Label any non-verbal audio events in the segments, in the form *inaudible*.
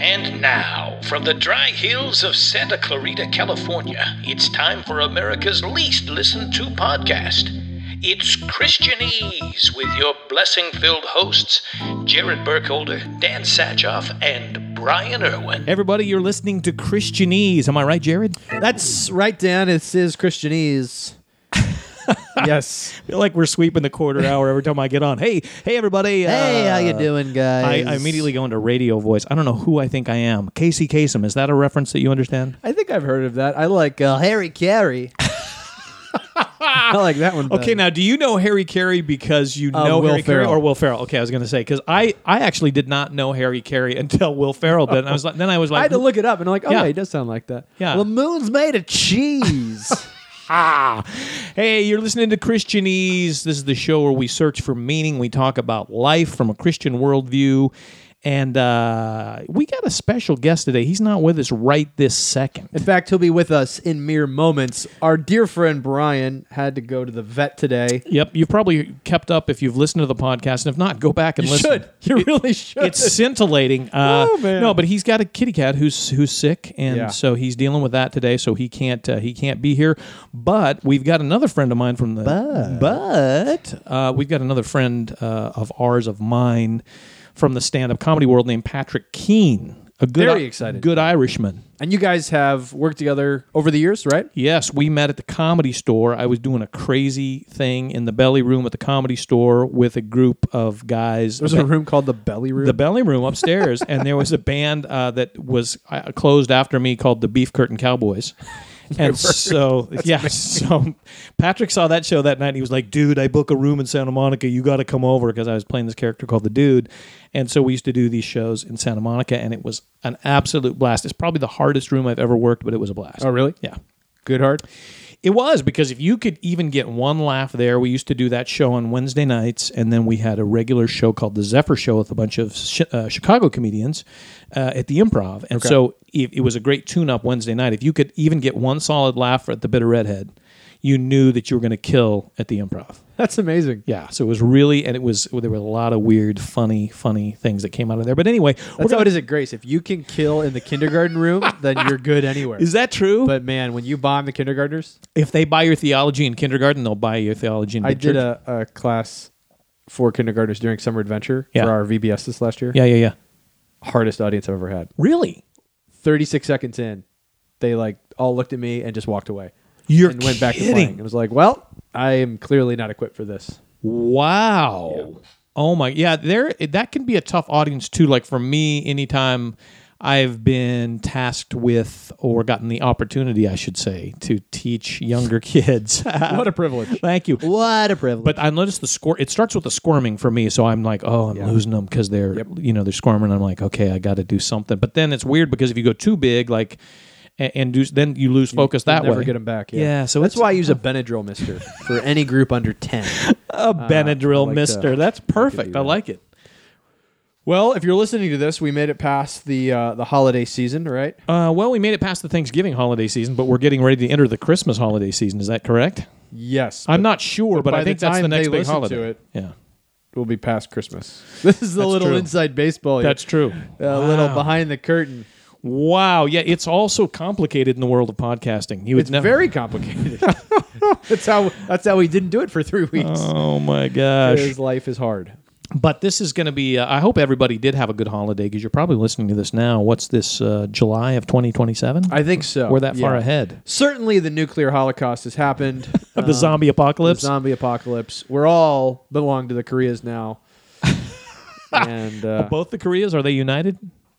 And now, from the dry hills of Santa Clarita, California, it's time for America's least listened to podcast. It's Christianese with your blessing filled hosts, Jared Burkholder, Dan Satchoff, and Brian Irwin. Everybody, you're listening to Christianese. Am I right, Jared? That's right, Dan. It is Christianese. *laughs* yes. I feel like we're sweeping the quarter hour every time I get on. Hey, hey, everybody. Hey, how you uh, doing, guys? I immediately go into radio voice. I don't know who I think I am. Casey Kasem. Is that a reference that you understand? I think I've heard of that. I like uh, Harry Caray. *laughs* I like that one. Okay, now do you know Harry Caray because you Uh, know Will Harry Caray or Will Ferrell? Okay, I was going to say because I I actually did not know Harry Caray until Will Ferrell did. And I was like, then I was like, *laughs* I had to look it up, and I'm like, oh, Yeah. yeah, he does sound like that. Yeah. The moon's made of cheese. Hey, you're listening to Christianese. This is the show where we search for meaning. We talk about life from a Christian worldview. And uh, we got a special guest today. He's not with us right this second. In fact, he'll be with us in mere moments. Our dear friend Brian had to go to the vet today. Yep, you've probably kept up if you've listened to the podcast. And if not, go back and listen. You listen. should. You really should. It's scintillating. Uh, Oh, man. No, but he's got a kitty cat who's who's sick, and Yeah. so he's dealing with that today. So he can't uh, he can't be here. But we've got another friend of mine from the but, uh, we've got another friend uh, of ours of mine from the stand up comedy world named Patrick Keane. A good Very excited. good Irishman. and you guys have worked together over the years, right? Yes, we met at the comedy store. I was doing a crazy thing in the belly room at the comedy store with a group of guys. There's a room called the Belly Room. the belly room upstairs, *laughs* and there was a band uh, that was uh, closed after me called the Beef Curtain Cowboys. *laughs* And so, *laughs* yeah, so Patrick saw that show that night. And he was like, "Dude, I book a room in Santa Monica. You got to come over." Because I was playing this character called the Dude, and so we used to do these shows in Santa Monica, and it was an absolute blast. It's probably the hardest room I've ever worked, but it was a blast. oh, really? Yeah. Good heart. It was because if you could even get one laugh there, we used to do that show on Wednesday nights, and then we had a regular show called the Zephyr Show with a bunch of sh- uh, Chicago comedians uh, at the Improv, and so it, it was a great tune-up Wednesday night. If you could even get one solid laugh at the Bitter Redhead, you knew that you were going to kill at the Improv. That's amazing. Yeah, so it was really, and it was there were a lot of weird, funny, funny things that came out of there. But anyway, That's how it is at Grace. If you can kill in the kindergarten room, *laughs* then you're good anywhere. Is that true? but man, when you bomb the kindergartners, if they buy your theology in kindergarten, they'll buy your theology in I did a, a class for kindergartners during summer adventure Yeah. for our VBS this last year. yeah, yeah, yeah. Hardest audience I've ever had. Really? 36 seconds in, they like all looked at me and just walked away You're and went back to kidding. playing. It was like, well, I am clearly not equipped for this. Wow. Oh my yeah, there that can be a tough audience too. Like for me, anytime I've been tasked with or gotten the opportunity, I should say, to teach younger *laughs* kids. What a privilege. *laughs* Thank you. What a privilege. But I noticed the score. It starts with the squirming for me, so I'm like, oh, I'm losing them because they're, you know, they're squirming. I'm like, okay, I got to do something. But then it's weird because if you go too big, like, and, and do, then you lose focus that You'll never way. get them back. Yeah, Yeah, so that's why I use a Benadryl mister for any group under 10. *laughs* a Benadryl I like Mister. to- That's perfect. do I that. like it. Well, if you're listening to this, we made it past the uh, the holiday season, right? Uh, well, we made it past the Thanksgiving holiday season, but we're getting ready to enter the Christmas holiday season. Is that correct? Yes. I'm not sure, but, by I think the that's the next they big listen to holiday. it- Yeah, We'll be past Christmas. *laughs* This is the That's little true. inside baseball. here. that's true. a little behind the curtain. Wow. Yeah, it's also complicated in the world of podcasting. You would It's never. very complicated. *laughs* that's how that's how we didn't do it for three weeks. Oh my gosh. Because life is hard. But this is going to be. Uh, I hope everybody did have a good holiday because you're probably listening to this now. What's this? Uh, July of 2027. I think so. We're that far ahead. Certainly, the nuclear holocaust has happened. *laughs* the zombie apocalypse. The zombie apocalypse. We're all belong to the Koreas now, *laughs* and uh, Both the Koreas are they united?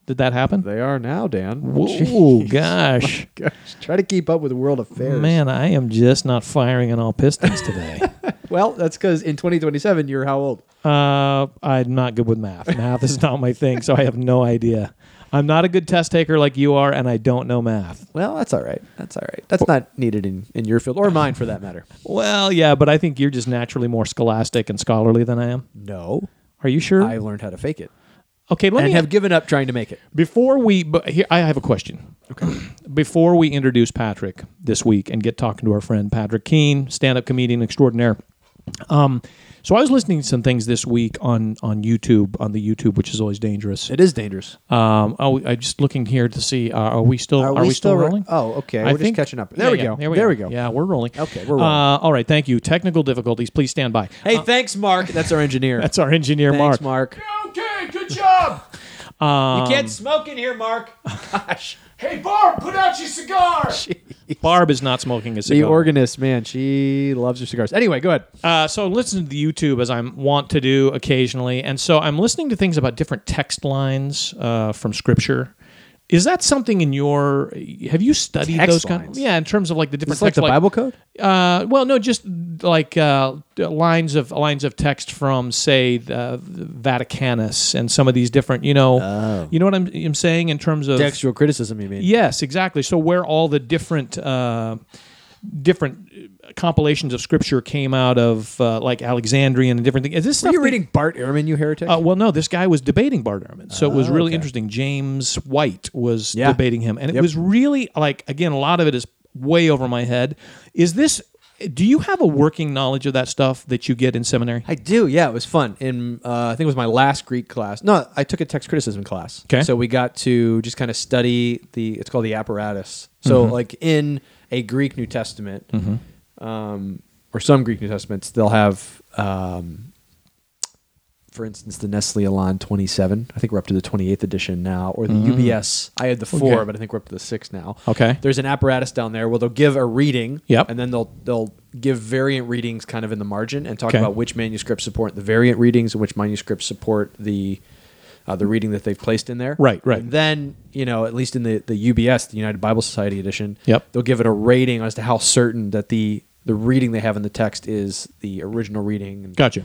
Did that happen? they are now. Dan, Whoa, *laughs* gosh. *laughs* Gosh, try to keep up with world affairs. Man, I am just not firing on all pistons today. *laughs* Well, that's because in 2027 you're how old? uh, I'm not good with math. Math is not my thing, so I have no idea. I'm not a good test taker like you are, and I don't know math. Well, that's all right. That's all right. That's not needed in, in your field or mine for that matter. Well, yeah, but I think you're just naturally more scholastic and scholarly than I am. No, Are you sure? I learned how to fake it okay, let and me have given up trying to make it. Before we, but here I have a question. Okay. *clears throat* Before we introduce Patrick this week and get talking to our friend Patrick Keane, stand-up comedian extraordinaire. Um, So I was listening to some things this week on on YouTube on the YouTube, which is always dangerous. It is dangerous. Um, oh, I'm just looking here to see. Uh, are we still? Are, we, still, ro- rolling? Oh, okay. I We're think- just catching up. There yeah, we yeah, go. There we, there go. we go. Yeah, we're rolling. Okay, we're rolling. Uh, all right, thank you. Technical difficulties. Please stand by. Hey, thanks, Mark. That's our engineer. *laughs* That's our engineer, thanks, Mark. Mark. Okay, good job. Um, you can't smoke in here, Mark. *laughs* Gosh. Hey, Barb, put out your cigar. *laughs* Barb is not smoking a cigar. The organist, man, she loves her cigars. Anyway, go ahead. Uh, so I'm listening to the YouTube as I want to do occasionally, and so I'm listening to things about different text lines uh, from Scripture. Is that something in your? Have you studied Text those kind? lines? yeah, in terms of like the different It's like text, the Bible code. Uh, well, no, just like uh, lines of lines of text from, say, the, the Vaticanus and some of these different. You know, Oh. you know what I'm, I'm saying in terms of Textual criticism, you mean? Yes, exactly. So where all the different uh, different compilations of scripture came out of, uh, like Alexandrian and different things. Is this Were stuff you that- reading Bart Ehrman, you heretic? Uh, well, no. This guy was debating Bart Ehrman, so it was really okay. interesting. James White was Yeah. debating him, and it Yep. was really like again, a lot of it is way over my head. Is this? Do you have a working knowledge of that stuff that you get in seminary? I do. Yeah, it was fun. In uh, I think it was my last Greek class. No, I took a text criticism class. Okay. So we got to just kind of study the. It's called the apparatus. So Mm-hmm. like in a Greek New Testament, um, or some Greek New Testaments, they'll have. Um, for instance, the Nestle Aland 27. I think we're up to the 28th edition now, or the UBS. I had the four, Mm. Okay. but I think we're up to the six now. Okay. There's an apparatus down there where they'll give a reading, Yep. and then they'll they'll give variant readings kind of in the margin and talk Okay. about which manuscripts support the variant readings and which manuscripts support the uh, the reading that they've placed in there. Right, right. And then you know, at least in the the UBS, the United Bible Society edition, Yep. they'll give it a rating as to how certain that the the reading they have in the text is the original reading. And Gotcha.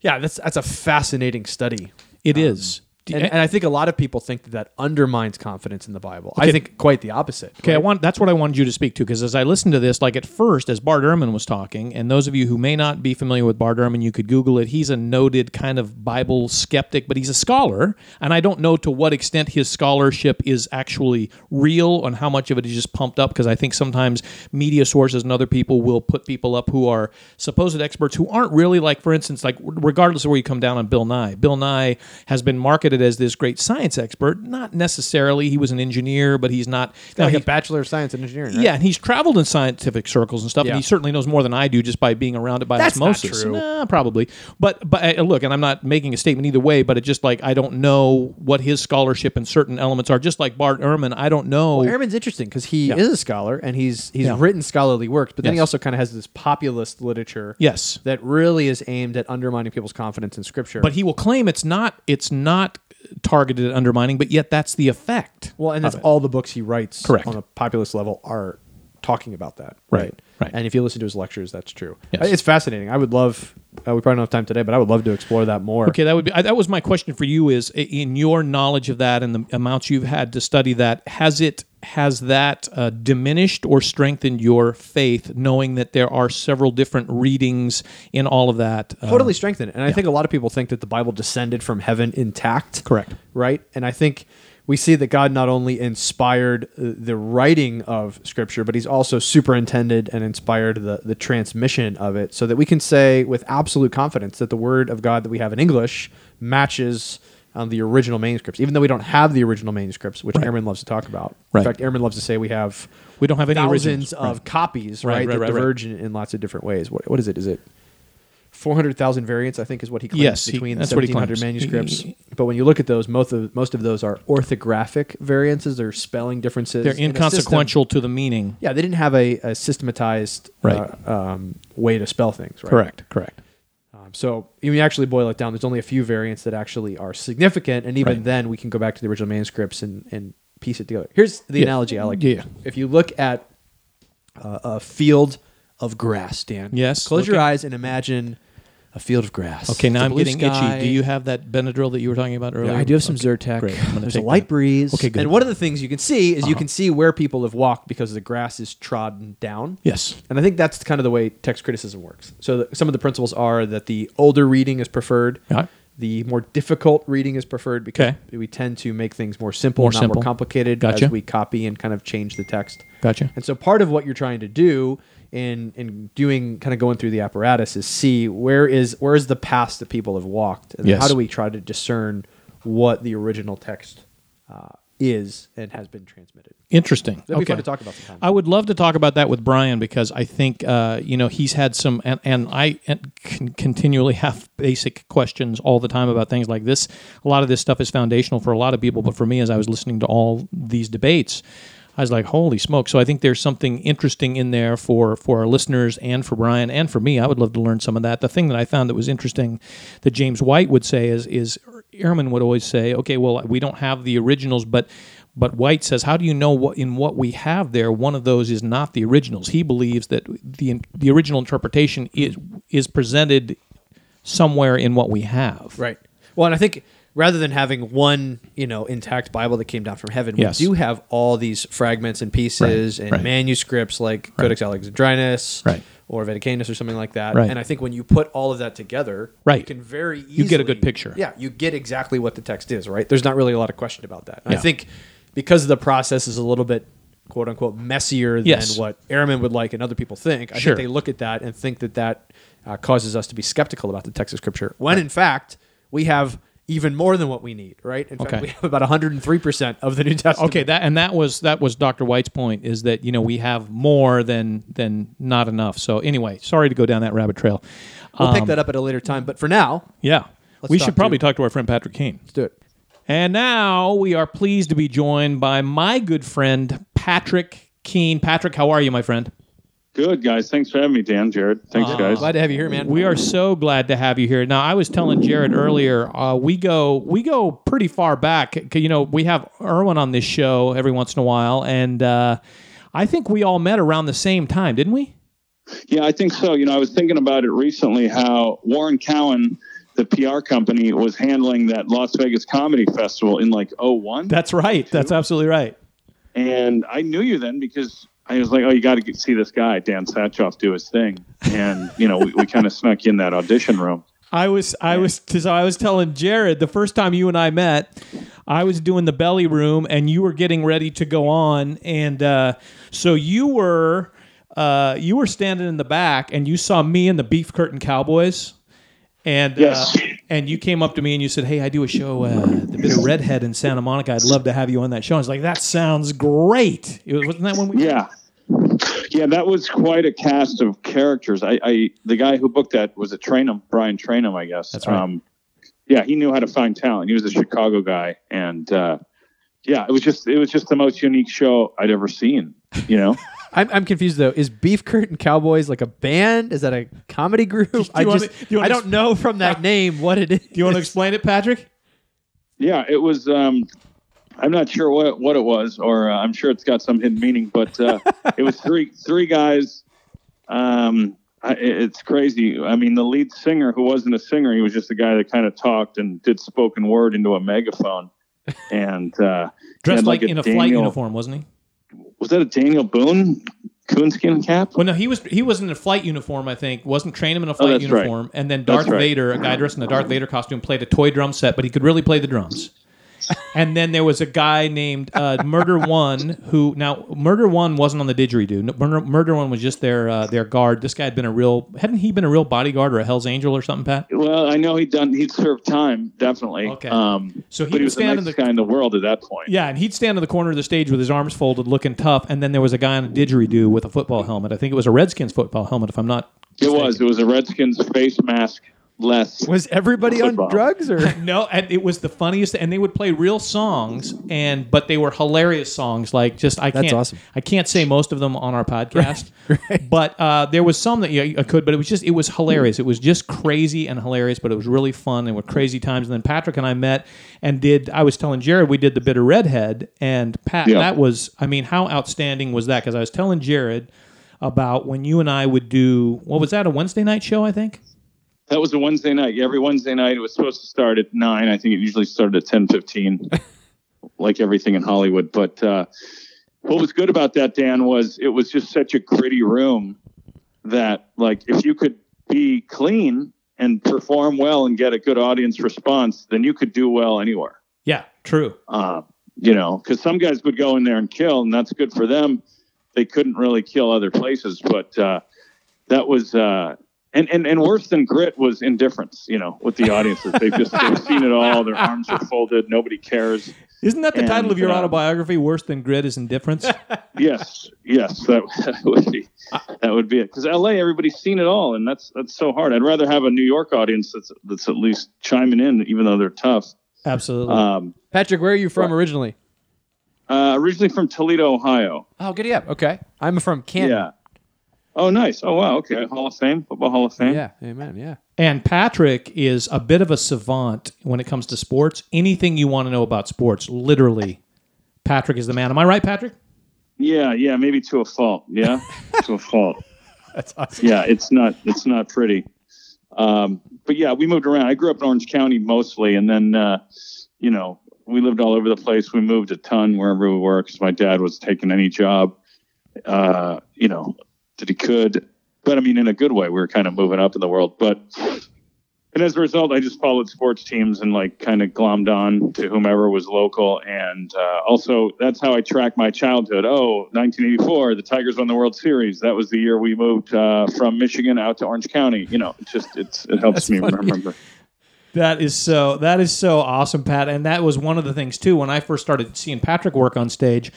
yeah, that's that's a fascinating study. It is. And, and I think a lot of people think that that undermines confidence in the Bible. I think quite the opposite. Okay, I want that's what I wanted you to speak to because as I listened to this, like at first, as Bart Ehrman was talking, and those of you who may not be familiar with Bart Ehrman, you could Google it. He's a noted kind of Bible skeptic, but he's a scholar, and I don't know to what extent his scholarship is actually real and how much of it is just pumped up. Because I think sometimes media sources and other people will put people up who are supposed experts who aren't really like, for instance, like regardless of where you come down on Bill Nye, Bill Nye has been marketed as this great science expert. Not necessarily. He was an engineer, but he's not. Got like he- a bachelor of science in engineering. Right? yeah, and he's traveled in scientific circles and stuff, Yeah. and he certainly knows more than I do just by being around it by That's osmosis. true. Nah, probably. But but uh, look, and I'm not making a statement either way, but it just like I don't know what his scholarship and certain elements are. Just like Bart Ehrman, I don't know. Ehrman's interesting because he Yeah. is a scholar and he's he's Yeah. written scholarly works, but then he also kind of has this populist literature. Yes. that really is aimed at undermining people's confidence in Scripture. but he will claim it's not it's not targeted at undermining, but yet that's the effect. well, and that's all the books he writes Correct. on a populist level are talking about that. Right, right. And if you listen to his lectures, that's true. Yes. It's fascinating. I would love. Uh, we probably don't have time today, but I would love to explore that more. Okay, that would be I- that was my question for you. Is in your knowledge of that and the amounts you've had to study that, has it has that uh, diminished or strengthened your faith, knowing that there are several different readings in all of that? Uh, totally strengthened. And I think a lot of people think that the Bible descended from heaven intact. Correct. Right. And I think we see that God not only inspired uh, the writing of Scripture, but He's also superintended and inspired the, the transmission of it so that we can say with absolute confidence that the Word of God that we have in English matches. Um, the original manuscripts, even though we don't have the original manuscripts, which Ehrman loves to talk about. Right. In fact, Ehrman loves to say we have We don't have any thousands originals. of Right. copies, Right, right, right, that right, right. diverge in, in lots of different ways. What, what is it? Is it four hundred thousand variants? I think is what he claims Yes, between that's the seventeen hundred manuscripts. He- but when you look at those, most of most of those are orthographic variances. They're spelling differences. They're in inconsequential to the meaning. Yeah, they didn't have a, a systematized Right. uh, um, way to spell things. Right? Correct. Correct. Um, so you actually boil it down, there's only a few variants that actually are significant, and even Right. then, we can go back to the original manuscripts and, and piece it together. Here's the Yeah. analogy I like. Yeah. If you look at uh, a field of grass, Dan. Yes, Close your looking- eyes and imagine a field of grass. Okay, now It's a I'm getting sky. itchy. Do you have that Benadryl that you were talking about earlier? Yeah, I do have some Okay, Zyrtec. Great. *laughs* There's a light that. breeze. Okay, good. And one of the things you can see is you Uh-huh. can see where people have walked because the grass is trodden down. Yes. And I think that's kind of the way text criticism works. So the, some of the principles are that the older reading is preferred. Yeah. The more difficult reading is preferred because Okay. we tend to make things more simple, More not simple. more complicated Gotcha. as we copy and kind of change the text. Gotcha. And so part of what you're trying to do in in doing kind of going through the apparatus is see where is where is the path that people have walked, and Yes. how do we try to discern what the original text uh, is and has been transmitted. Interesting. That'd be fun to talk about sometime. I would love to talk about that with Brian because I think uh, you know he's had some, and, and I continually *laughs* have basic questions all the time about things like this. A lot of this stuff is foundational for a lot of people, but for me, as I was listening to all these debates, I was like, "Holy smoke!" So I think there's something interesting in there for for our listeners and for Brian and for me. I would love to learn some of that. The thing that I found that was interesting that James White would say is is Ehrman would always say, "Okay, well, we don't have the originals, but." But White says, "How do you know what in what we have there? One of those is not the originals. He believes that the the original interpretation is is presented somewhere in what we have. Right. Well, and I think rather than having one, you know, intact Bible that came down from heaven, Yes. we do have all these fragments and pieces Right, and right. manuscripts like Codex Alexandrinus Right. or Vaticanus or something like that. Right. And I think when you put all of that together, Right. you can very easily You get a good picture. Yeah, you get exactly what the text is, right? There's not really a lot of question about that. Yeah. I think because the process is a little bit quote unquote messier than Yes. what Ehrman would like and other people think, I Sure. think they look at that and think that that uh, causes us to be skeptical about the text of Scripture. When in fact, we have even more than what we need, right? In fact, Okay. we have about 103% of the New Testament. Okay, that and that was that was Dr. White's point is that you know we have more than than not enough. So anyway, sorry to go down that rabbit trail. We'll pick Um, that up at a later time. But for now, Yeah, we should probably to- talk to our friend Patrick Keane. let's do it. And now we are pleased to be joined by my good friend Patrick Keane. Patrick, how are you, my friend? Good guys, thanks for having me, Dan, Jared. Thanks, guys. Glad to have you here, man. We are so glad to have you here. Now, I was telling Jared earlier, uh, we go we go pretty far back. You know, we have Irwin on this show every once in a while, and uh, I think we all met around the same time, didn't we? Yeah, I think so. You know, I was thinking about it recently how Warren Cowan, the PR company, was handling that Las Vegas Comedy Festival in like 01. That's right. That's absolutely right. And I knew you then because I was like, oh, you got to see this guy, Dan Satchoff, do his thing. And, you know, we, we kind of snuck in that audition room. I was I was so I was telling Jared the first time you and I met, I was doing the belly room and you were getting ready to go on, and uh, so you were uh, you were standing in the back and you saw me and the Beef Curtain Cowboys, and Yes. uh, and you came up to me and you said, "Hey, I do a show, uh, the Bitter Redhead in Santa Monica. I'd love to have you on that show." I was like, "That sounds great." It was, wasn't that when we? Yeah. Yeah, that was quite a cast of characters. I, I the guy who booked that was a Trainum, Brian Trainum, I guess. That's right. Um, yeah, he knew how to find talent. He was a Chicago guy, and uh, yeah, it was just it was just the most unique show I'd ever seen. You know, *laughs* I'm, I'm confused though. Is Beef Curtain Cowboys like a band? Is that a comedy group? I wanna- just do I don't know from that *laughs* name what it is. Do you want to explain it, Patrick? yeah, it was. Um, I'm not sure what what it was, or uh, I'm sure it's got some hidden meaning, but uh, it was three three guys. Um, I, it's crazy. I mean, the lead singer, who wasn't a singer, he was just a guy that kind of talked and did spoken word into a megaphone, and uh, Dressed had like, in a flight Daniel- uniform, wasn't he? Was that a Daniel Boone coonskin cap? Well, no, he was he was in a flight uniform. I think wasn't Trainum in a Oh, flight right. uniform, and then Darth right. Vader, a guy dressed in a Darth Vader costume, played a toy drum set, but he could really play the drums. And then there was a guy named uh, Murder One who now Murder One wasn't on the didgeridoo. No, Murder, Murder One was just their uh, their guard. This guy had been a real hadn't he been a real bodyguard or a Hell's Angel or something, Pat? Well, I know he'd done. He'd served time, definitely. Okay. Um, So he but he was the nicest the- guy in the world at that point. Yeah, and he'd stand in the corner of the stage with his arms folded, looking tough. And then there was a guy on a didgeridoo with a football helmet. I think it was a Redskins football helmet, if I'm not. It was. It was a Redskins face mask less. Was everybody on Football. drugs or? *laughs* No, and it was the funniest, and they would play real songs, and but they were hilarious songs. Like just I That's can't, awesome. I can't say most of them on our podcast, *laughs* but uh, there was some that yeah, I could. But it was just it was hilarious. It was just crazy and hilarious, but it was really fun and were crazy times. And then Patrick and I met and did. I was telling Jared we did the bitter redhead, and Pat. Yeah. That was I mean, how outstanding was that? Because I was telling Jared about when you and I would do what was that a Wednesday night show? I think. That was a Wednesday night. Every Wednesday night it was supposed to start at nine. I think it usually started at ten fifteen, *laughs* like everything in Hollywood. But uh, what was good about that, Dan, was it was just such a gritty room that, like, if you could be clean and perform well and get a good audience response, then you could do well anywhere. Yeah, true. Uh, you know, because some guys would go in there and kill, and that's good for them. they couldn't really kill other places, but uh, that was. Uh, and, and, and worse than grit was indifference, you know, with the *laughs* audiences. They've just they've seen it all. Their arms are folded. Nobody cares. Isn't that the title of your uh, autobiography? Worse than grit is indifference. *laughs* Yes, yes, that, *laughs* that would be that would be it. Because LA, everybody's seen it all, and that's that's so hard. I'd rather have a New York audience that's that's at least chiming in, even though they're tough. Absolutely. Um, Patrick, where are you from originally? uh, originally from Toledo, Ohio. Oh, giddy up. Okay. I'm from Canton. Yeah. Oh, nice. Oh, wow. Okay. Hall of Fame, football Hall of Fame. Yeah. Amen. Yeah. And Patrick is a bit of a savant when it comes to sports. Anything you want to know about sports, literally, Patrick is the man. Am I right, Patrick? Yeah, yeah, maybe to a fault. Yeah, *laughs* to a fault. That's awesome. Yeah, it's not it's not pretty. Um, but yeah, we moved around. I grew up in Orange County mostly, and then uh, you know we lived all over the place. We moved a ton wherever we were because my dad was taking any job, uh, you know, that he could. But I mean, in a good way. We were kind of moving up in the world, but. And as a result, I just followed sports teams and like kind of glommed on to whomever was local. And uh, also, that's how I track my childhood. Oh, 1984, the Tigers won the World Series. That was the year we moved uh, from Michigan out to Orange County. You know, it just it's it helps That's me funny. remember. That is so. That is so awesome, Pat. And that was one of the things too. When I first started seeing Patrick work on stage,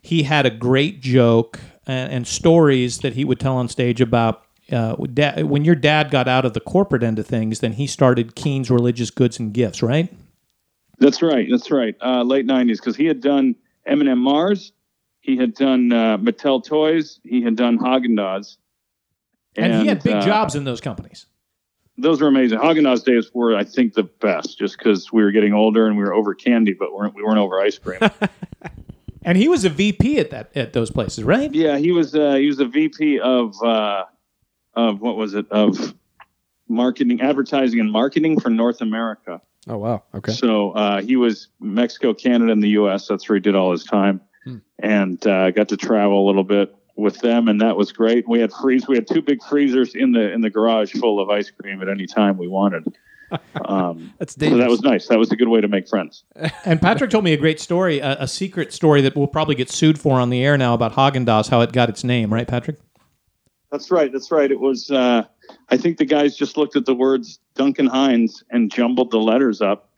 he had a great joke and, and stories that he would tell on stage about. Uh, when your dad got out of the corporate end of things, then he started Keane's Religious Goods and Gifts, right? That's right. That's right. Uh, late 90s because he had done M&M Mars, he had done uh, Mattel Toys, he had done Haagen Dazs, And, he had big uh, jobs in those companies. those were amazing. Haagen Dazs days were, I think, the best, just because we were getting older and we were over candy, but weren't, we weren't over ice cream. *laughs* And he was a VP at that at those places, right? yeah, he was uh, he was a VP of uh, of what was it of marketing, advertising, and marketing for North America. Oh wow. Okay. So uh, he was Mexico, Canada, and the U.S. That's where he did all his time, and uh, got to travel a little bit with them, and that was great. We had freeze. We had two big freezers in the in the garage full of ice cream at any time we wanted. Um, *laughs* That's so that was nice. That was a good way to make friends. And Patrick told me a great story, a, a secret story that we'll probably get sued for on the air now about Haagen Dazs, how it got its name, right, Patrick? That's right. That's right. It was. Uh, I think the guys just looked at the words Duncan Hines and jumbled the letters up,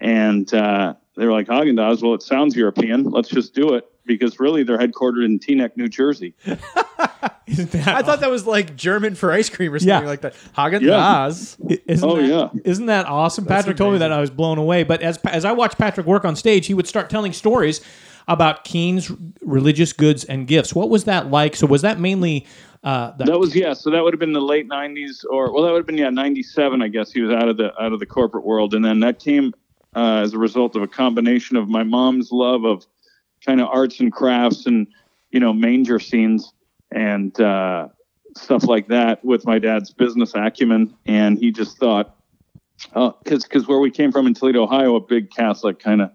and uh, they were like Haagen Dazs. Well, it sounds European. Let's just do it because really they're headquartered in Teaneck, New Jersey. *laughs* *laughs* Isn't that I thought that was like German for ice cream or something Yeah. like that. Haagen Yeah. Dazs. Isn't Oh, that, yeah. Isn't that awesome? Patrick told me that and I was blown away. But as as I watched Patrick work on stage, he would start telling stories about Keane's religious goods and gifts. What was that like? So was that mainly uh, the, That was yeah. So that would have been the late '90s, or well, that would have been yeah '97. I guess he was out of the out of the corporate world, and then that came uh, as a result of a combination of my mom's love of kind of arts and crafts and you know manger scenes and uh, stuff like that with my dad's business acumen, and he just thought because because where we came from in Toledo, Ohio, a big Catholic kind of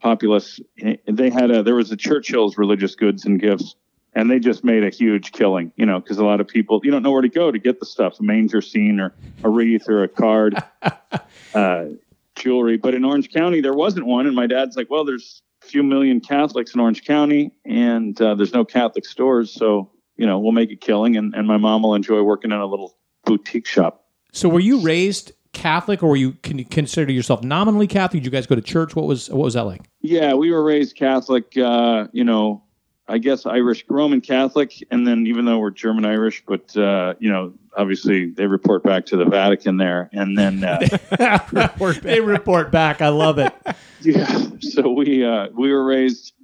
populace, eh, they had a there was a Churchill's religious goods and gifts and they just made a huge killing, you know, because a lot of people you don't know where to go to get the stuff, a manger scene or a wreath or a card, *laughs* uh, jewelry. But in Orange County, there wasn't one, and my dad's like, well, there's few million Catholics in Orange County, and uh, there's no Catholic stores, so you know, we'll make a killing, and, and my mom will enjoy working in a little boutique shop. So were you raised Catholic, or were you can you consider yourself nominally Catholic? Did you guys go to church? What was what was that like? Yeah, we were raised Catholic. Uh, you know, I guess Irish Roman Catholic, and then even though we're German Irish, but uh, you know, obviously they report back to the Vatican there, and then uh, *laughs* they report back. I love it. *laughs* yeah, so we uh, we were raised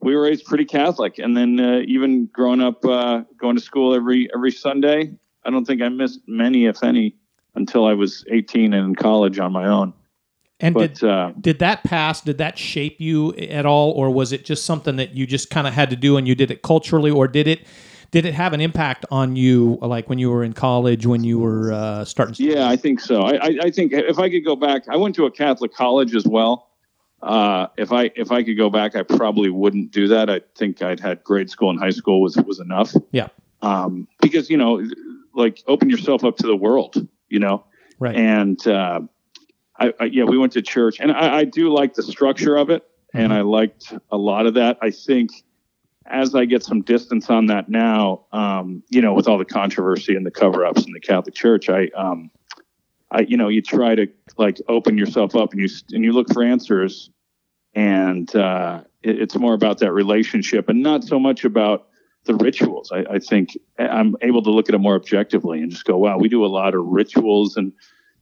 we were raised pretty Catholic, and then uh, even growing up uh, going to school every every Sunday. I don't think I missed many, if any, until I was 18 and in college on my own. And But did, uh, did that pass? Did that shape you at all, or was it just something that you just kind of had to do and you did it culturally, or did it did it have an impact on you, like when you were in college, when you were uh, starting? Yeah, I think so. I, I, I think if I could go back, I went to a Catholic college as well. Uh, if I if I could go back, I probably wouldn't do that. I think I'd had grade school and high school was was enough. Yeah, Um, because you know, like open yourself up to the world. You know, right. and uh, I, I yeah, we went to church, and I, I do like the structure of it, and I liked a lot of that. I think as I get some distance on that now, um, you know, with all the controversy and the cover-ups in the Catholic Church, I, um, I, you know, you try to like open yourself up and you and you look for answers, and uh, it, it's more about that relationship and not so much about the rituals. I, I think I'm able to look at it more objectively and just go, wow, we do a lot of rituals, and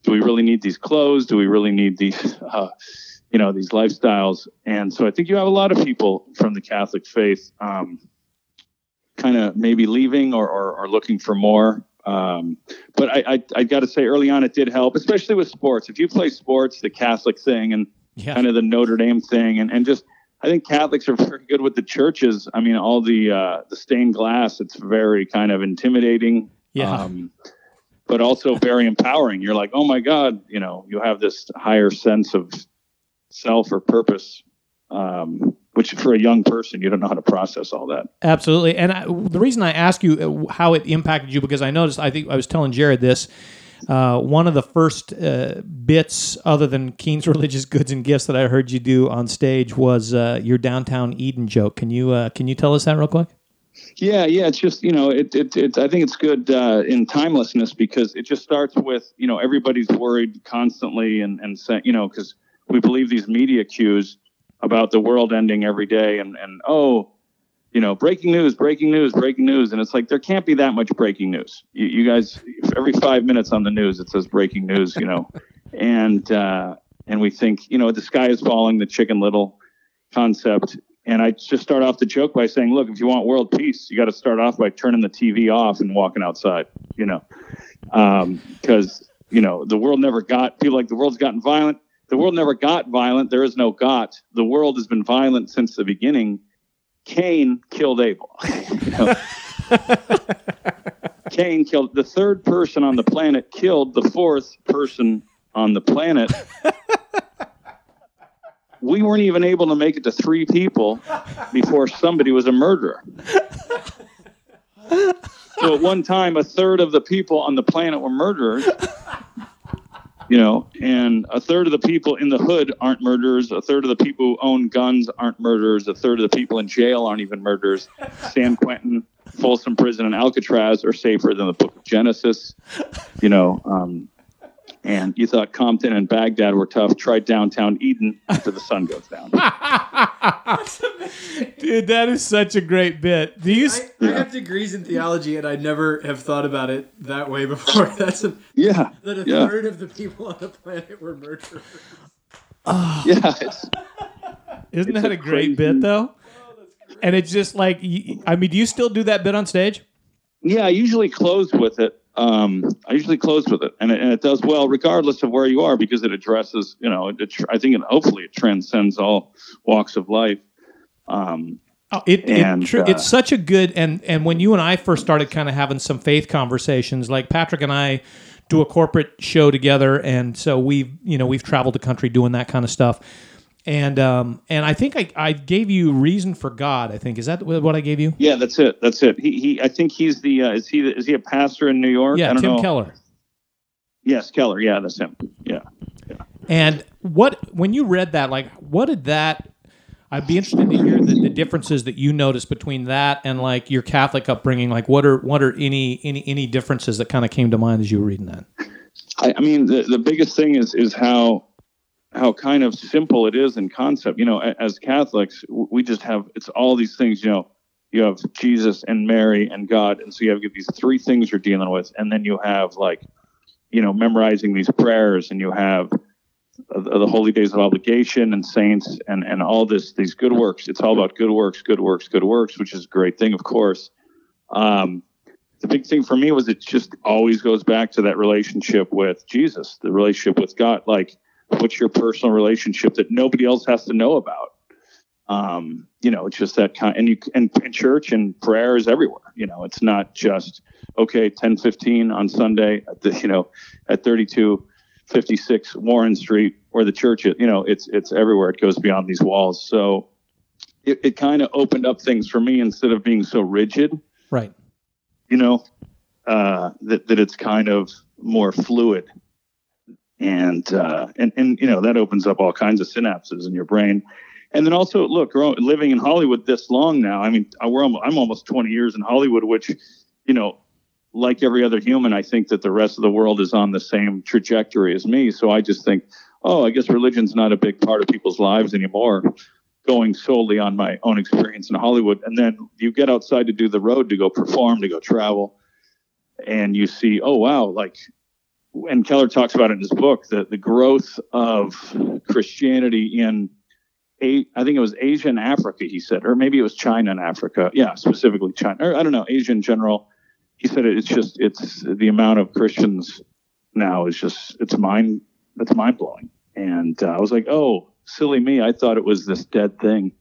do we really need these clothes? Do we really need these? *laughs* Uh, you know these lifestyles and so i think you have a lot of people from the catholic faith um, kind of maybe leaving or, or, or, looking for more um, but i, I, I got to say early on it did help especially with sports if you play sports the catholic thing and yeah. kind of the notre dame thing and, and just i think catholics are *laughs* very good with the churches i mean all the uh, the stained glass it's very kind of intimidating yeah um, but also very empowering you're like oh my god you know you have this higher sense of self or purpose, um, which for a young person, you don't know how to process all that. Absolutely. And I, the reason I ask you uh, how it impacted you, because I noticed, I think I was telling Jared this. Uh, one of the first uh, bits, other than Keane's *laughs* religious goods and gifts, that I heard you do on stage was uh, your downtown Eden joke. Can you uh, can you tell us that real quick? Yeah, yeah. It's just you know, it it, it I think it's good uh, in timelessness because it just starts with you know everybody's worried constantly and and you know because we believe these media cues about the world ending every day and, and oh, you know, breaking news, breaking news, breaking news. And it's like, there can't be that much breaking news. You, you guys, every five minutes on the news, it says breaking news, you know, *laughs* and, uh, and we think, you know, the sky is falling, the chicken little concept. And I just start off the joke by saying, look, if you want world peace, you got to start off by turning the TV off and walking outside, you know, because, um, you know, the world never got, people like the world's gotten violent the world never got violent. There is no got. The world has been violent since the beginning. Cain killed Abel. *laughs* *laughs* Cain killed the third person on the planet, killed the fourth person on the planet. *laughs* we weren't even able to make it to three people before somebody was a murderer. so at one time, a third of the people on the planet were murderers you know, and a third of the people in the hood aren't murderers. A third of the people who own guns aren't murderers. A third of the people in jail aren't even murderers. San Quentin, Folsom Prison, and Alcatraz are safer than the Book of Genesis. You know, um, and you thought Compton and Baghdad were tough. Try downtown Eden after the sun goes down. *laughs* Dude, that is such a great bit. Do you? I, I have degrees in theology, and I never have thought about it that way before. *laughs* That's a, yeah. That a yeah. third of the people on the planet were murderers. Oh. Yeah. It's, Isn't it's that a, a great bit though? and it's just like, I mean, do you still do that bit on stage? Yeah, I usually close with it um, I usually close with it, and it, and it does well regardless of where you are because it addresses, you know, it, I think it, hopefully it transcends all walks of life. Um, oh, it, and, it, uh, it's such a good and and when you and I first started kind of having some faith conversations, like Patrick and I do a corporate show together, and so we've you know we've traveled the country doing that kind of stuff and um, and I think I, I gave you reason for God. I think is that what I gave you? Yeah, that's it. That's it. He, he I think he's the uh, is he is he a pastor in New York? Yeah, Tim know. Keller. Yes, Keller. Yeah, that's him. Yeah. yeah. And what when you read that, like, what did that? I'd be interested to hear the, the differences that you noticed between that and like your Catholic upbringing. Like, what are what are any any any differences that kind of came to mind as you were reading that? I, I mean, the the biggest thing is is how how kind of simple it is in concept. You know, as Catholics, we just have it's all these things. You know, you have Jesus and Mary and God, and so you have these three things you're dealing with, and then you have like, you know, memorizing these prayers, and you have the holy days of obligation and saints and and all this these good works. It's all about good works, good works, good works, which is a great thing, of course. Um, the big thing for me was it just always goes back to that relationship with Jesus, the relationship with God, like what's your personal relationship that nobody else has to know about? Um, you know it's just that kind and you and, and church and prayer is everywhere you know it's not just okay 10 15 on sunday at the you know at 32 56 warren street where the church you know it's it's everywhere it goes beyond these walls. So it, it kind of opened up things for me instead of being so rigid. Right. You know uh, that, that it's kind of more fluid and uh, and and you know that opens up all kinds of synapses in your brain. and then also look, living in Hollywood this long now. I mean, we're almost, I'm almost 20 years in Hollywood, which, you know, like every other human, I think that the rest of the world is on the same trajectory as me. So I just think, oh, I guess religion's not a big part of people's lives anymore. Going solely on my own experience in Hollywood, and then you get outside to do the road, to go perform, to go travel, and you see, oh wow, like and Keller talks about it in his book the the growth of Christianity in a, I think it was Asia and Africa, he said, or maybe it was China and Africa. Yeah, specifically China, or I don't know, Asia in general. He said it's just it's the amount of Christians now is just it's mind it's mind blowing. And uh, I was like, oh, silly me, I thought it was this dead thing,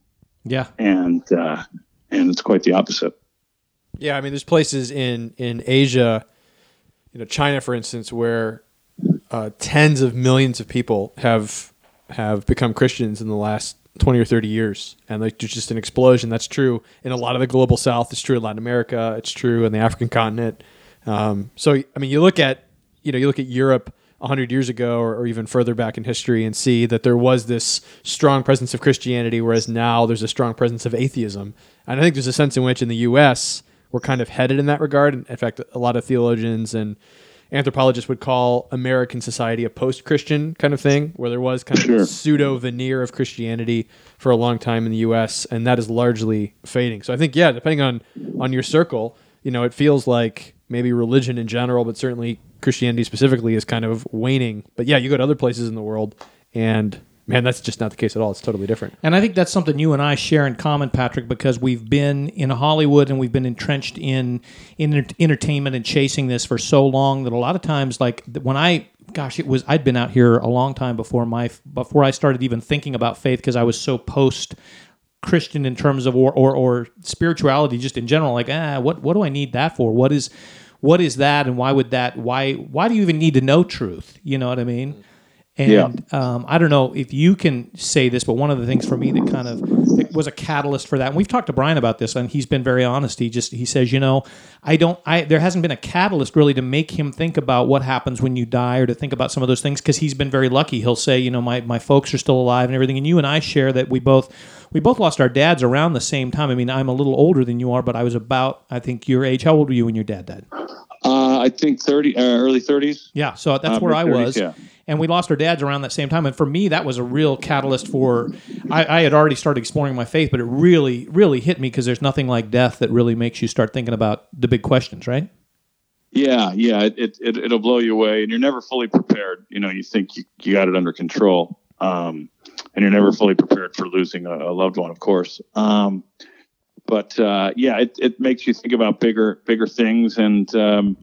Yeah. and uh, and it's quite the opposite. Yeah, I mean, there's places in in Asia, you know, China, for instance, where uh, tens of millions of people have have become Christians in the last twenty or thirty years, and like there's just an explosion. That's true in a lot of the global South. It's true in Latin America. It's true in the African continent. Um, so, I mean, you look at you know, you look at Europe. 100 years ago or, or even further back in history and see that there was this strong presence of Christianity, whereas now there's a strong presence of atheism. And I think there's a sense in which in the U.S., we're kind of headed in that regard. And in fact, a lot of theologians and anthropologists would call American society a post-Christian kind of thing, where there was kind of Sure. a pseudo veneer of Christianity for a long time in the U.S., and that is largely fading. So I think, yeah, depending on on your circle, you know, it feels like maybe religion in general, but certainly Christianity specifically is kind of waning. But yeah, you go to other places in the world, and man, that's just not the case at all. It's totally different. And I think that's something you and I share in common, Patrick, because we've been in Hollywood and we've been entrenched in, in entertainment and chasing this for so long that a lot of times, like when I, gosh, it was I'd been out here a long time before my before I started even thinking about faith because I was so post Christian in terms of or, or or spirituality just in general. Like, ah, what what do I need that for? What is what is that, and why would that? Why why do you even need to know truth? You know what I mean? And Yeah. um, I don't know if you can say this, but one of the things for me that kind of was a catalyst for that. And we've talked to Brian about this, and he's been very honest. He just he says, you know, I don't, I there hasn't been a catalyst really to make him think about what happens when you die, or to think about some of those things because he's been very lucky. He'll say, you know, my my folks are still alive and everything. And you and I share that we both we both lost our dads around the same time. I mean, I'm a little older than you are, but I was about I think your age. How old were you when your dad died? I think 30, uh, early 30s. Yeah, so that's Uh, where I was. yeah. And we lost our dads around that same time. And for me, that was a real catalyst for. I, I had already started exploring my faith, but it really, really hit me because there's nothing like death that really makes you start thinking about the big questions, right? Yeah, yeah, it, it, it it'll blow you away, and you're never fully prepared. You know, you think you, you got it under control, um, and you're never fully prepared for losing a, a loved one, of course. Um, but uh, yeah, it, it makes you think about bigger bigger things, and um,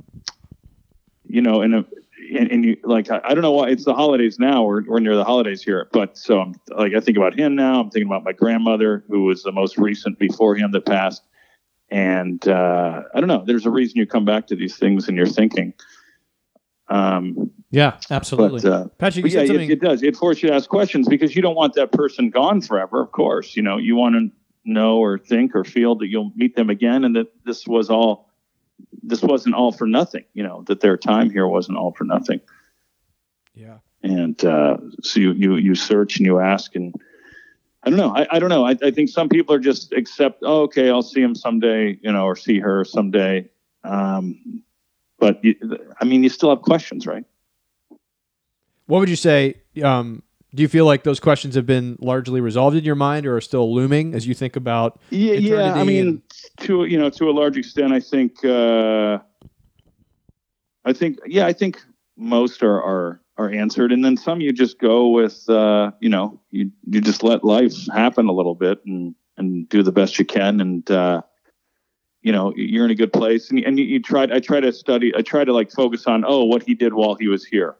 you know, and, and and you like I, I don't know why it's the holidays now. We're, we're near the holidays here, but so I'm like I think about him now. I'm thinking about my grandmother, who was the most recent before him that passed. And uh, I don't know. There's a reason you come back to these things and you're thinking. Um, Yeah, absolutely. but, uh, Patrick, but yeah, it, it does. It forces you to ask questions because you don't want that person gone forever. Of course, you know you want to know or think or feel that you'll meet them again, and that this was all. This wasn't all for nothing. You know that their time here wasn't all for nothing. yeah. And uh, so you, you you search and you ask and. I don't know. I, I don't know. I, I think some people are just accept. Oh, okay, I'll see him someday, you know, or see her someday. Um, but you, I mean, you still have questions, right? What would you say? Um, do you feel like those questions have been largely resolved in your mind, or are still looming as you think about? Yeah, yeah. I mean, and- to you know, to a large extent, I think. Uh, I think, yeah, I think most are are are answered, and then some you just go with. Uh, you know, you you just let life happen a little bit and and do the best you can, and uh, you know, you're in a good place, and and you, you try. I try to study. I try to like focus on oh, what he did while he was here,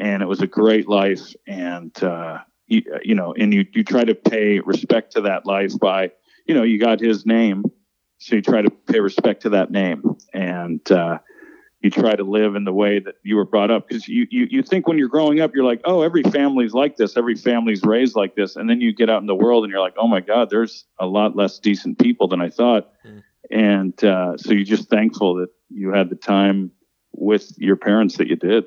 and it was a great life, and uh, you, you know, and you you try to pay respect to that life by you know, you got his name, so you try to pay respect to that name, and uh, you try to live in the way that you were brought up. Because you, you you think when you're growing up, you're like, oh, every family's like this, every family's raised like this, and then you get out in the world and you're like, oh my God, there's a lot less decent people than I thought, and uh, so you're just thankful that you had the time with your parents that you did.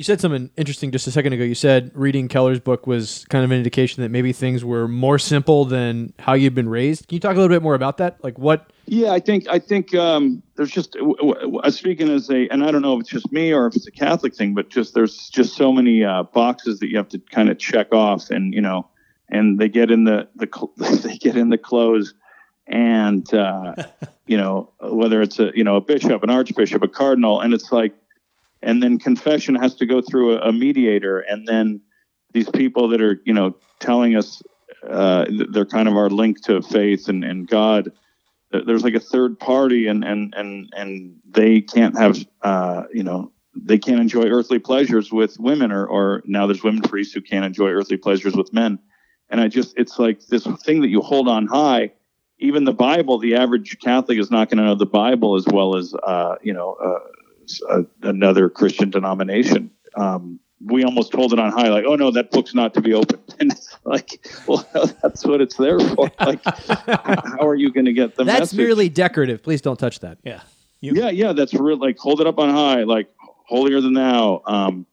You said something interesting just a second ago. You said reading Keller's book was kind of an indication that maybe things were more simple than how you'd been raised. Can you talk a little bit more about that? Like what? Yeah, I think I think um, there's just speaking as a, and I don't know if it's just me or if it's a Catholic thing, but just there's just so many uh, boxes that you have to kind of check off, and you know, and they get in the the cl- *laughs* they get in the clothes, and uh, *laughs* you know whether it's a you know a bishop, an archbishop, a cardinal, and it's like, and then confession has to go through a, a mediator, and then these people that are you know telling us uh, they're kind of our link to faith and, and God. There's like a third party, and and and and they can't have uh, you know they can't enjoy earthly pleasures with women, or or now there's women priests who can't enjoy earthly pleasures with men. And I just it's like this thing that you hold on high. Even the Bible, the average Catholic is not going to know the Bible as well as uh, you know s- uh, another Christian denomination. Um, we almost hold it on high, like, oh no, that book's not to be opened. *laughs* And like, well, *laughs* that's what it's there for. *laughs* Like, how are you going to get the That's message? merely decorative. Please don't touch that. Yeah. You, yeah, yeah, that's real. Like, hold it up on high, like holier than thou. Um,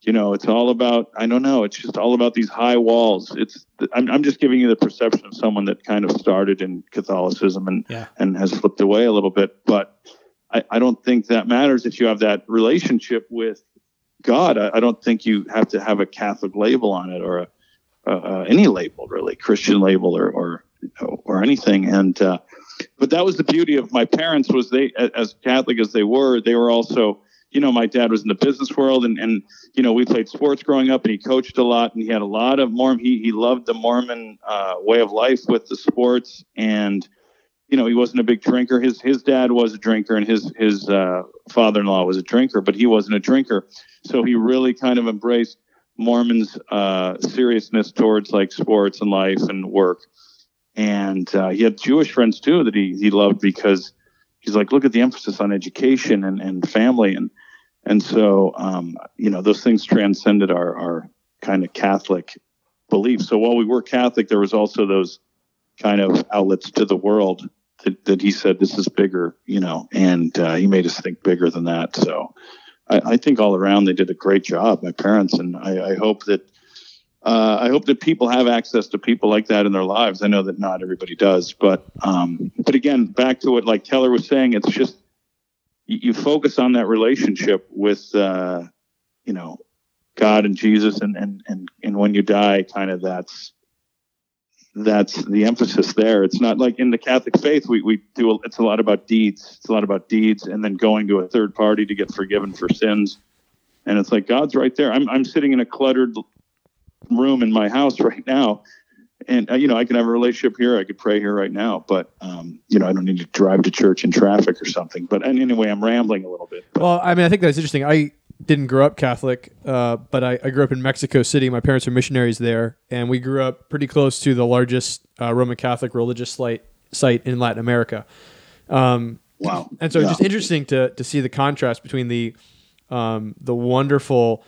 you know, it's all about. I don't know. It's just all about these high walls. It's. I'm, I'm just giving you the perception of someone that kind of started in Catholicism and Yeah. and has slipped away a little bit. But I, I don't think that matters if you have that relationship with God. I, I don't think you have to have a Catholic label on it or a, uh, any label really, Christian label or or or anything. And uh, but that was the beauty of my parents was they as Catholic as they were, they were also. You know, my dad was in the business world, and, and you know, we played sports growing up, and he coached a lot, and he had a lot of Mormon. He he loved the Mormon uh, way of life with the sports, and you know, he wasn't a big drinker. His his dad was a drinker, and his his uh, father-in-law was a drinker, but he wasn't a drinker. So he really kind of embraced Mormons' uh, seriousness towards like sports and life and work. And uh, he had Jewish friends too that he he loved because he's like, look at the emphasis on education and, and family and and so um, you know those things transcended our our kind of Catholic beliefs. So while we were Catholic, there was also those kind of outlets to the world that, that he said this is bigger, you know, and uh, he made us think bigger than that. So I, I think all around they did a great job, my parents, and I, I hope that uh, I hope that people have access to people like that in their lives. I know that not everybody does, but um, but again, back to what like Keller was saying, it's just you, focus on that relationship with uh, you know God and Jesus, and and and and when you die, kind of that's that's the emphasis there. It's not like in the Catholic faith, we, we do, it's a lot about deeds. It's a lot about deeds and then going to a third party to get forgiven for sins. And it's like, God's right there. I'm, I'm sitting in a cluttered room in my house *laughs* right now. And, uh, you know, I can have a relationship here. I could pray here right now, but, um, you know, I don't need to drive to church in traffic or something. But anyway, I'm rambling a little bit. But, Well, I mean, I think that's interesting. I didn't grow up Catholic, uh, but I, I grew up in Mexico City. My parents were missionaries there, and we grew up pretty close to the largest uh, Roman Catholic religious site site in Latin America. Um, wow. and so it's Yeah. just interesting to to see the contrast between the um, the wonderful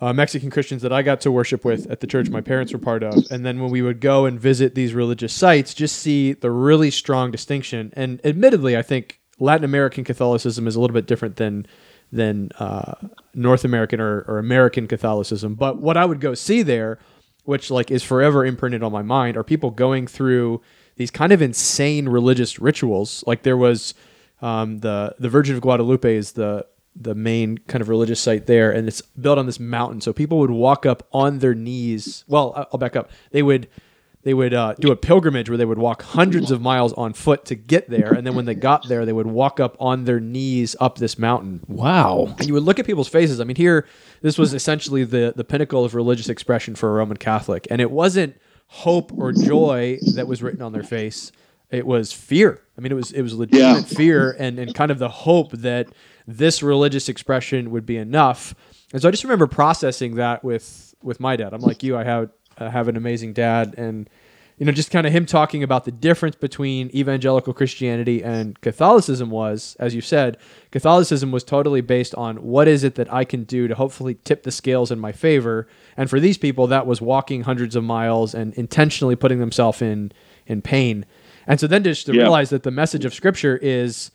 uh, Mexican Christians that I got to worship with at the church my parents were part of, and then when we would go and visit these religious sites, just see the really strong distinction. And admittedly, I think Latin American Catholicism is a little bit different than than uh, North American or, or American Catholicism. But what I would go see there, which like is forever imprinted on my mind, are people going through these kind of insane religious rituals. Like there was um, the the Virgin of Guadalupe is the the main kind of religious site there, and it's built on this mountain. So people would walk up on their knees. Well, I'll back up. They would they would uh, do a pilgrimage where they would walk hundreds of miles on foot to get there, and then when they got there, they would walk up on their knees up this mountain. Wow. And you would look at people's faces. I mean, here, this was essentially the the pinnacle of religious expression for a Roman Catholic, and it wasn't hope or joy that was written on their face. It was fear. I mean, it was it was legitimate fear and and kind of the hope that this religious expression would be enough. And so I just remember processing that with with my dad. I'm like you. I have I have an amazing dad, and you know, just kind of him talking about the difference between evangelical Christianity and Catholicism was, as you said, Catholicism was totally based on what is it that I can do to hopefully tip the scales in my favor. And for these people, that was walking hundreds of miles and intentionally putting themselves in in pain. And so then just to Yeah. realize that the message of Scripture is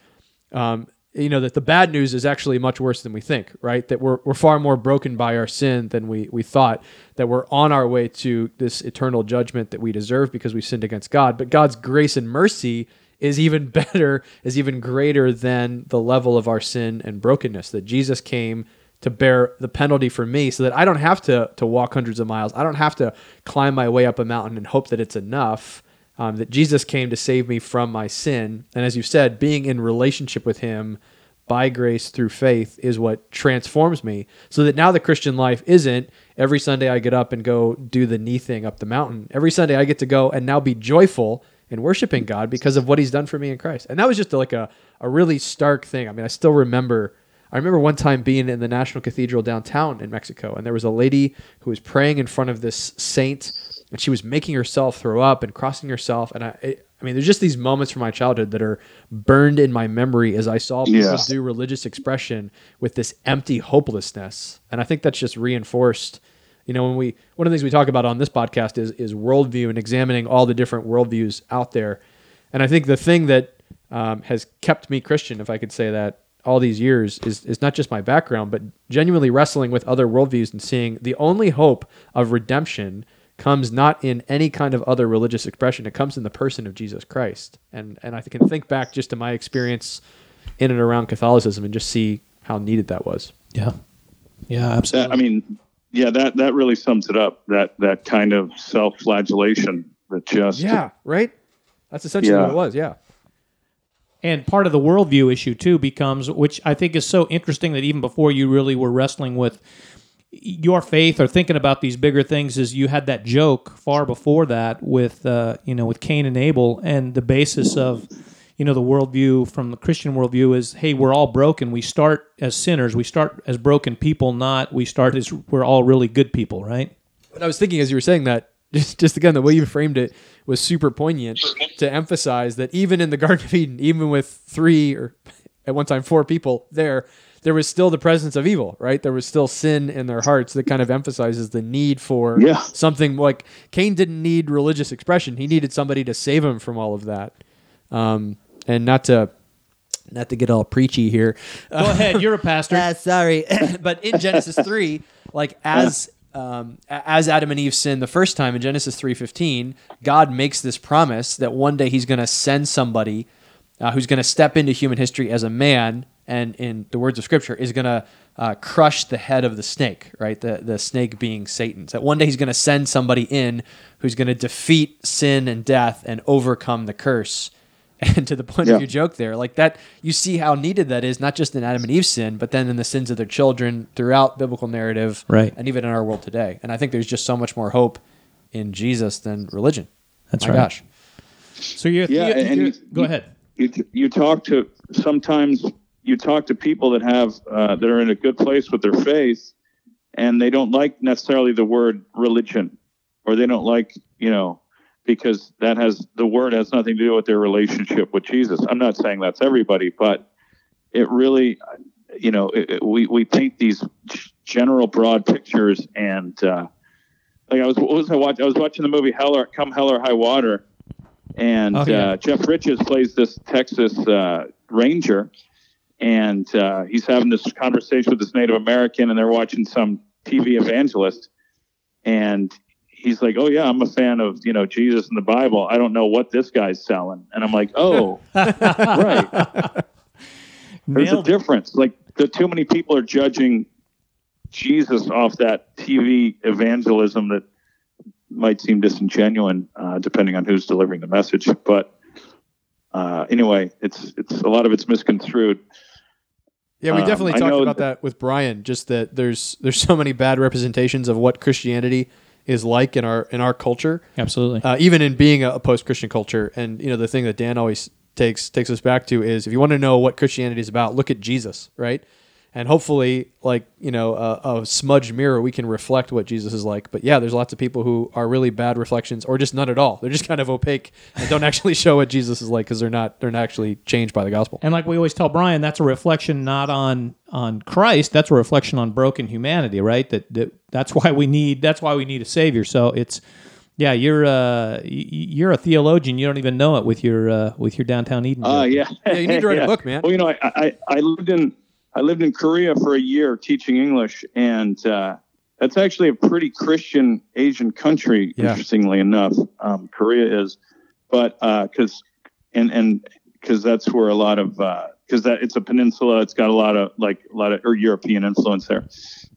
um, you know that the bad news is actually much worse than we think, right? That we're we're far more broken by our sin than we we thought. That we're on our way to this eternal judgment that we deserve because we sinned against God. But God's grace and mercy is even *laughs* better, is even greater than the level of our sin and brokenness. That Jesus came to bear the penalty for me so that I don't have to to walk hundreds of miles. I don't have to climb my way up a mountain and hope that it's enough. Um, that Jesus came to save me from my sin. And as you said, being in relationship with him by grace through faith is what transforms me. So that now the Christian life isn't every Sunday I get up and go do the knee thing up the mountain. Every Sunday I get to go and now be joyful in worshiping God because of what he's done for me in Christ. And that was just like a, a really stark thing. I mean, I still remember I remember one time being in the National Cathedral downtown in Mexico, and there was a lady who was praying in front of this saint, and she was making herself throw up and crossing herself. And I, it, I mean, there's just these moments from my childhood that are burned in my memory as I saw people Yeah. do religious expression with this empty hopelessness, and I think that's just reinforced. You know, when we one of the things we talk about on this podcast is is worldview and examining all the different worldviews out there, and I think the thing that um, has kept me Christian, if I could say that, all these years is is not just my background, but genuinely wrestling with other worldviews and seeing the only hope of redemption comes not in any kind of other religious expression. It comes in the person of Jesus Christ. And and I can think back just to my experience in and around Catholicism and just see how needed that was. Yeah. Yeah, That, absolutely. I mean, yeah, that that really sums it up. That that kind of self-flagellation that just Yeah, right? That's essentially Yeah. what it was, yeah. And part of the worldview issue too becomes, which I think is so interesting that even before you really were wrestling with your faith or thinking about these bigger things, is you had that joke far before that with uh, you know with Cain and Abel, and the basis of you know the worldview from the Christian worldview is, hey, we're all broken. We start as sinners. We start as broken people. Not we start as we're all really good people, right? But I was thinking as you were saying that, *laughs* just just again the way you framed it was super poignant to emphasize that even in the Garden of Eden, even with three or *laughs* at one time four people there, there was still the presence of evil, right? There was still sin in their hearts that kind of emphasizes the need for Yeah. something like Cain didn't need religious expression; he needed somebody to save him from all of that. Um, and not to not to get all preachy here, Go ahead, you're a pastor. *laughs* uh, sorry, *coughs* but in Genesis three, like as um, as Adam and Eve sinned the first time in Genesis three fifteen, God makes this promise that one day He's going to send somebody uh, who's going to step into human history as a man, and in the words of Scripture, is going to uh, crush the head of the snake. Right, the the snake being Satan. So that one day He's going to send somebody in who's going to defeat sin and death and overcome the curse. *laughs* And to the point Yeah. of your joke there, like that, you see how needed that is, not just in Adam and Eve's sin, but then in the sins of their children throughout biblical narrative, Right. And even in our world today. And I think there's just so much more hope in Jesus than religion. That's My right. gosh. So you're, Yeah, you're- and you're- you- go ahead. you you talk to sometimes you talk to people that have uh, that are in a good place with their faith, and they don't like necessarily the word religion, or they don't like you know because that has the word has nothing to do with their relationship with Jesus. I'm not saying that's everybody, but it really you know it, it- we we paint these general broad pictures and. Uh, like I was, what was I watching? I was watching the movie Hell or Come Hell or High Water, and Oh, yeah. uh, Jeff Bridges plays this Texas uh, Ranger, and uh, he's having this conversation with this Native American, and they're watching some TV evangelist, and he's like, "Oh yeah, I'm a fan of you know Jesus and the Bible. I don't know what this guy's selling," and I'm like, "Oh, *laughs* right." There's a Nailed it. difference. Like the too many people are judging Jesus off that TV evangelism that might seem disingenuous, uh, depending on who's delivering the message. But uh, anyway, it's it's a lot of it's misconstrued. Yeah, we Um, definitely I talked about that with Brian. Just that there's there's so many bad representations of what Christianity is like in our in our culture. Absolutely. uh, even in being a, a post-Christian culture. And you know, the thing that Dan always takes takes us back to is if you want to know what Christianity is about, look at Jesus, right? And hopefully, like you know, a, a smudged mirror, we can reflect what Jesus is like. But yeah, there's lots of people who are really bad reflections, or just none at all. They're just kind of opaque and don't *laughs* actually show what Jesus is like because they're not they're not actually changed by the gospel. And like we always tell Brian, that's a reflection not on on Christ. That's a reflection on broken humanity, right? That, that that's why we need that's why we need a savior. So it's Yeah, you're uh, y- y- you're a theologian. You don't even know it with your uh, with your downtown Eden. Oh joke. yeah. Yeah, you need to write a *laughs* book, man. Well, you know, I, I I lived in I lived in Korea for a year teaching English, and uh, that's actually a pretty Christian Asian country. Yeah. Interestingly enough, um, Korea is, but because and and because that's where a lot of because that it's a peninsula, it's got a lot of like a lot of or European influence there,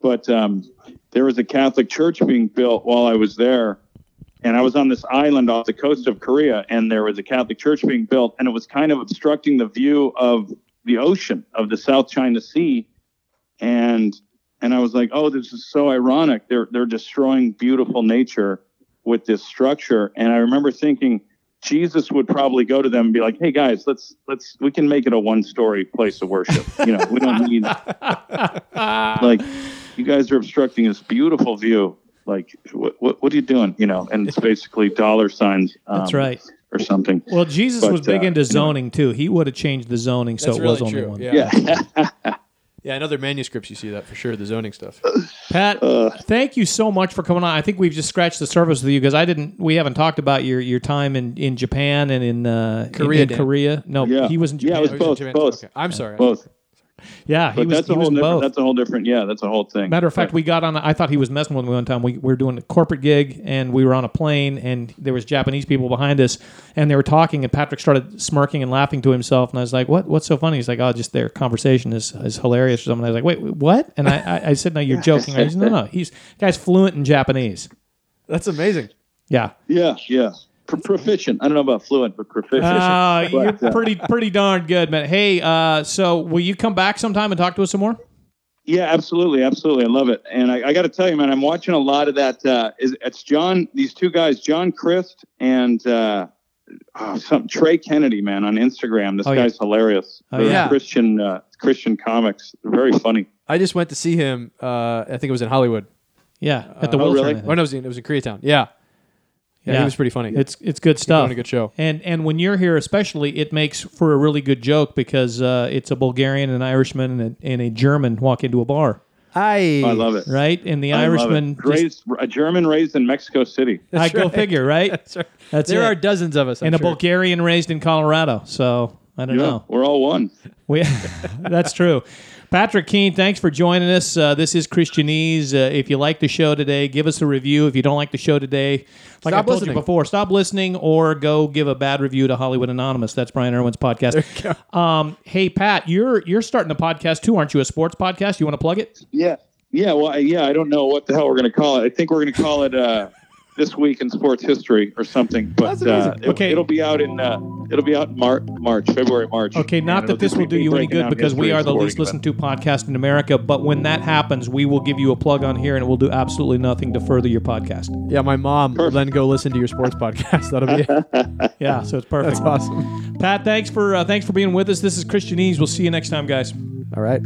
but um, there was a Catholic church being built while I was there. And I was on this island off the coast of Korea, and there was a Catholic church being built, and it was kind of obstructing the view of the ocean of the South China Sea. And and I was like, oh, this is so ironic. They're they're destroying beautiful nature with this structure. And I remember thinking Jesus would probably go to them and be like, hey guys, let's let's we can make it a one story place of worship. You know, we don't need *laughs* like you guys are obstructing this beautiful view. Like, what, what, what are you doing? You know, and it's basically dollar signs. Um, That's right. Or something. Well, Jesus But, was big uh, into you know. zoning too. He would have changed the zoning so That's it was really only true. one. Yeah. Yeah. *laughs* Yeah, in other manuscripts you see that for sure, the zoning stuff. Pat, Uh, thank you so much for coming on. I think we've just scratched the surface with you because I didn't. We haven't talked about your, your time in, in Japan and in uh, Korea, In, Dan. Korea, no, Yeah. he was in Yeah, Japan. it was Oh, he's in both, Japan. both. Okay. I'm sorry. Both. Yeah, he But was. that's a was whole in different. both. That's a whole different. Yeah, that's a whole thing. Matter of fact, we got on. I thought he was messing with me one time. We, we were doing a corporate gig, and we were on a plane, and there was Japanese people behind us, and they were talking, and Patrick started smirking and laughing to himself, and I was like, "What? What's so funny?" He's like, "Oh, just their conversation is, is hilarious." Or something. I was like, "Wait, what?" And I, I, I said, "No, you're *laughs* joking." I said, "No, no, he's guy's fluent in Japanese." That's amazing. Yeah, yeah, yeah. Pro- proficient. I don't know about fluent, but proficient. *laughs* uh, you're uh, pretty pretty darn good, man. Hey, uh, so will you come back sometime and talk to us some more? Yeah, absolutely, absolutely. I love it, and I, I got to tell you, man, I'm watching a lot of that. Uh, is it's John? These two guys, John Crist and uh, oh, some Trey Kennedy, man, on Instagram. This Oh, yeah. guy's hilarious. Oh, They're yeah. Christian uh, Christian comics. They're very funny. I just went to see him. Uh, I think it was in Hollywood. Yeah, at the oh, really? I. Oh no, it was in, it was in Koreatown. Yeah. Yeah, Yeah. he was pretty funny. It's it's good stuff. doing a good show. And and when you're here, especially, it makes for a really good joke because uh, it's a Bulgarian, an Irishman, and a, and a German walk into a bar, I I love it. right? And the I love it. Irishman, just- raised a German raised in Mexico City. *laughs* I go right. figure, right? That's right. That's there it. are dozens of us. I'm and a sure. Bulgarian raised in Colorado. So I don't Yeah, know. we're all one. We, *laughs* that's true. Patrick Keane, thanks for joining us. Uh, this is Christianese. Uh, if you like the show today, give us a review. If you don't like the show today, like I Stop told listening. you before, stop listening or go give a bad review to Hollywood Anonymous. That's Brian Irwin's podcast. Um, hey Pat, you're you're starting a podcast too, aren't you? A sports podcast? You want to plug it? Yeah, yeah. Well, I- yeah. I don't know what the hell we're going to call it. I think we're going to call it uh, "This Week in Sports History" or something. But That's uh, it, Okay. it'll be out in uh, it'll be out in Mar- March, February, March. Okay, not that this will do you any good because we are the sporting least listened to podcast in America. But when that happens, we will give you a plug on here, and it will do absolutely nothing to further your podcast. Yeah, my mom will then go listen to your sports *laughs* podcast. That'll be it. *laughs* Yeah, so it's perfect. That's awesome. Pat, thanks for uh, thanks for being with us. This is Christianese. We'll see you next time, guys. All right.